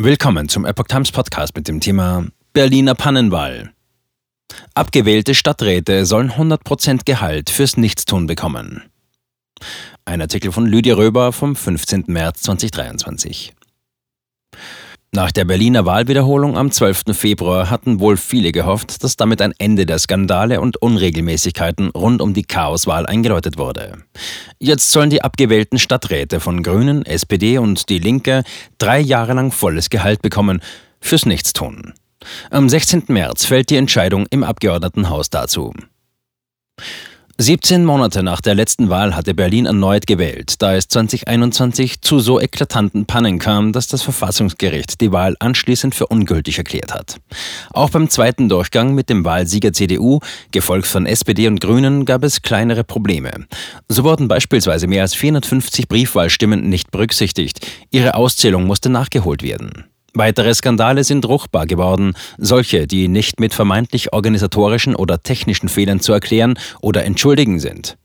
Willkommen zum Epoch Times Podcast mit dem Thema Berliner Pannenwahl. Abgewählte Stadträte sollen 100% Gehalt fürs Nichtstun bekommen. Ein Artikel von Lydia Röber vom 15. März 2023. Nach der Berliner Wahlwiederholung am 12. Februar hatten wohl viele gehofft, dass damit ein Ende der Skandale und Unregelmäßigkeiten rund um die Chaoswahl eingeläutet wurde. Jetzt sollen die abgewählten Stadträte von Grünen, SPD und Die Linke drei Jahre lang volles Gehalt bekommen fürs Nichtstun. Am 16. März fällt die Entscheidung im Abgeordnetenhaus dazu. 17 Monate nach der letzten Wahl hatte Berlin erneut gewählt, da es 2021 zu so eklatanten Pannen kam, dass das Verfassungsgericht die Wahl anschließend für ungültig erklärt hat. Auch beim zweiten Durchgang mit dem Wahlsieger CDU, gefolgt von SPD und Grünen, gab es kleinere Probleme. So wurden beispielsweise mehr als 450 Briefwahlstimmen nicht berücksichtigt. Ihre Auszählung musste nachgeholt werden. Weitere Skandale sind ruchbar geworden, solche, die nicht mit vermeintlich organisatorischen oder technischen Fehlern zu erklären oder entschuldigen sind.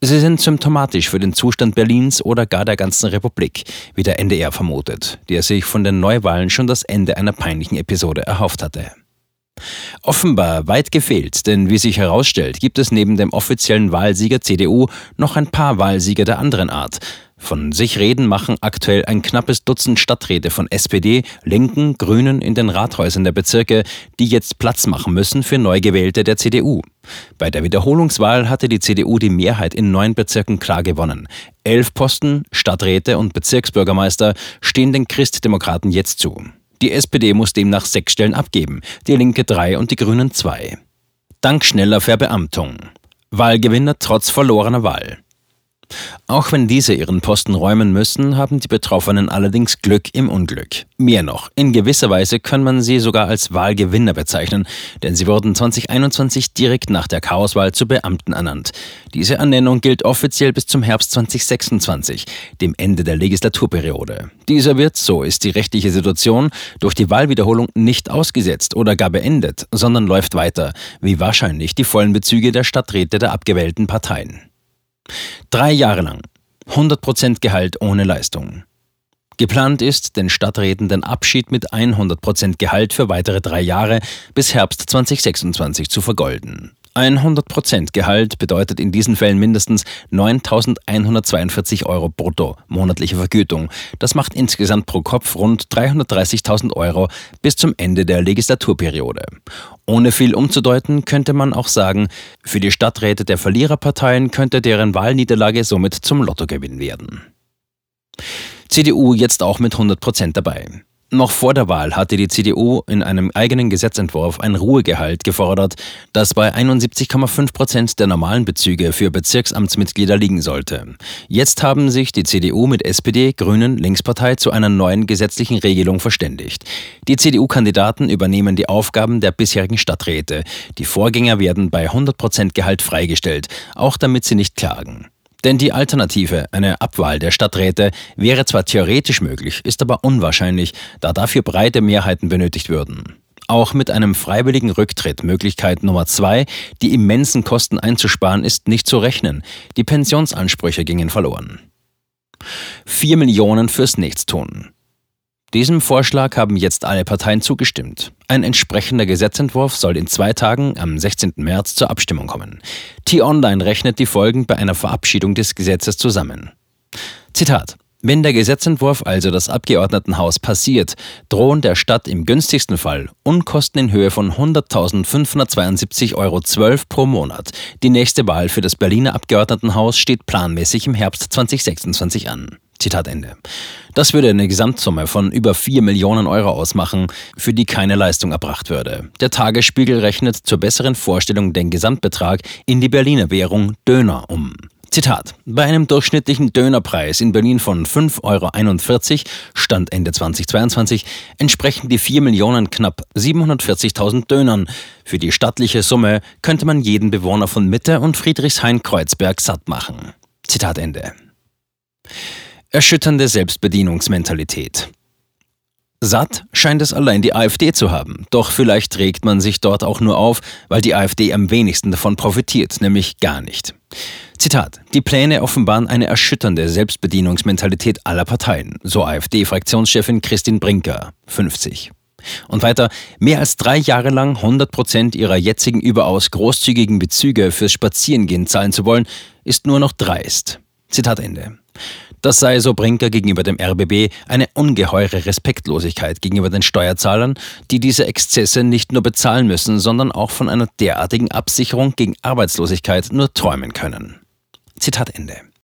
Sie sind symptomatisch für den Zustand Berlins oder gar der ganzen Republik, wie der NDR vermutet, der sich von den Neuwahlen schon das Ende einer peinlichen Episode erhofft hatte. Offenbar weit gefehlt, denn wie sich herausstellt, gibt es neben dem offiziellen Wahlsieger CDU noch ein paar Wahlsieger der anderen Art, von sich reden machen aktuell ein knappes Dutzend Stadträte von SPD, Linken, Grünen in den Rathäusern der Bezirke, die jetzt Platz machen müssen für Neugewählte der CDU. Bei der Wiederholungswahl hatte die CDU die Mehrheit in neun Bezirken klar gewonnen. Elf Posten, Stadträte und Bezirksbürgermeister stehen den Christdemokraten jetzt zu. Die SPD muss demnach sechs Stellen abgeben, die Linke drei und die Grünen zwei. Dank schneller Verbeamtung. Wahlgewinner trotz verlorener Wahl. Auch wenn diese ihren Posten räumen müssen, haben die Betroffenen allerdings Glück im Unglück. Mehr noch, in gewisser Weise kann man sie sogar als Wahlgewinner bezeichnen, denn sie wurden 2021 direkt nach der Chaoswahl zu Beamten ernannt. Diese Ernennung gilt offiziell bis zum Herbst 2026, dem Ende der Legislaturperiode. Dieser wird, so ist die rechtliche Situation, durch die Wahlwiederholung nicht ausgesetzt oder gar beendet, sondern läuft weiter, wie wahrscheinlich die vollen Bezüge der Stadträte der abgewählten Parteien. Drei Jahre lang. 100% Gehalt ohne Leistung. Geplant ist, den Stadträten den Abschied mit 100% Gehalt für weitere drei Jahre bis Herbst 2026 zu vergolden. Ein 100% Gehalt bedeutet in diesen Fällen mindestens 9.142 Euro brutto monatliche Vergütung. Das macht insgesamt pro Kopf rund 330.000 Euro bis zum Ende der Legislaturperiode. Ohne viel umzudeuten, könnte man auch sagen, für die Stadträte der Verliererparteien könnte deren Wahlniederlage somit zum Lottogewinn werden. CDU jetzt auch mit 100% dabei. Noch vor der Wahl hatte die CDU in einem eigenen Gesetzentwurf ein Ruhegehalt gefordert, das bei 71,5 Prozent der normalen Bezüge für Bezirksamtsmitglieder liegen sollte. Jetzt haben sich die CDU mit SPD, Grünen, Linkspartei zu einer neuen gesetzlichen Regelung verständigt. Die CDU-Kandidaten übernehmen die Aufgaben der bisherigen Stadträte. Die Vorgänger werden bei 100 Prozent Gehalt freigestellt, auch damit sie nicht klagen. Denn die Alternative, eine Abwahl der Stadträte, wäre zwar theoretisch möglich, ist aber unwahrscheinlich, da dafür breite Mehrheiten benötigt würden. Auch mit einem freiwilligen Rücktritt, Möglichkeit Nummer zwei, die immensen Kosten einzusparen, ist nicht zu rechnen. Die Pensionsansprüche gingen verloren. Vier Millionen fürs Nichtstun. Diesem Vorschlag haben jetzt alle Parteien zugestimmt. Ein entsprechender Gesetzentwurf soll in zwei Tagen am 16. März zur Abstimmung kommen. T-Online rechnet die Folgen bei einer Verabschiedung des Gesetzes zusammen. Zitat wenn der Gesetzentwurf also das Abgeordnetenhaus passiert, drohen der Stadt im günstigsten Fall Unkosten in Höhe von 100.572,12 Euro pro Monat. Die nächste Wahl für das Berliner Abgeordnetenhaus steht planmäßig im Herbst 2026 an. Zitat Ende. Das würde eine Gesamtsumme von über 4 Millionen Euro ausmachen, für die keine Leistung erbracht würde. Der Tagesspiegel rechnet zur besseren Vorstellung den Gesamtbetrag in die Berliner Währung Döner um. Zitat. Bei einem durchschnittlichen Dönerpreis in Berlin von 5,41 Euro, Stand Ende 2022, entsprechen die 4 Millionen knapp 740.000 Dönern. Für die stattliche Summe könnte man jeden Bewohner von Mitte und Friedrichshain-Kreuzberg satt machen. Zitat Ende. Erschütternde Selbstbedienungsmentalität. Satt scheint es allein die AfD zu haben. Doch vielleicht regt man sich dort auch nur auf, weil die AfD am wenigsten davon profitiert, nämlich gar nicht. Zitat. Die Pläne offenbaren eine erschütternde Selbstbedienungsmentalität aller Parteien, so AfD-Fraktionschefin Christine Brinker, 50. Und weiter, mehr als drei Jahre lang 100 Prozent ihrer jetzigen überaus großzügigen Bezüge fürs Spazierengehen zahlen zu wollen, ist nur noch dreist. Zitat Ende. Das sei, so Brinker gegenüber dem RBB, eine ungeheure Respektlosigkeit gegenüber den Steuerzahlern, die diese Exzesse nicht nur bezahlen müssen, sondern auch von einer derartigen Absicherung gegen Arbeitslosigkeit nur träumen können. Zitat Ende.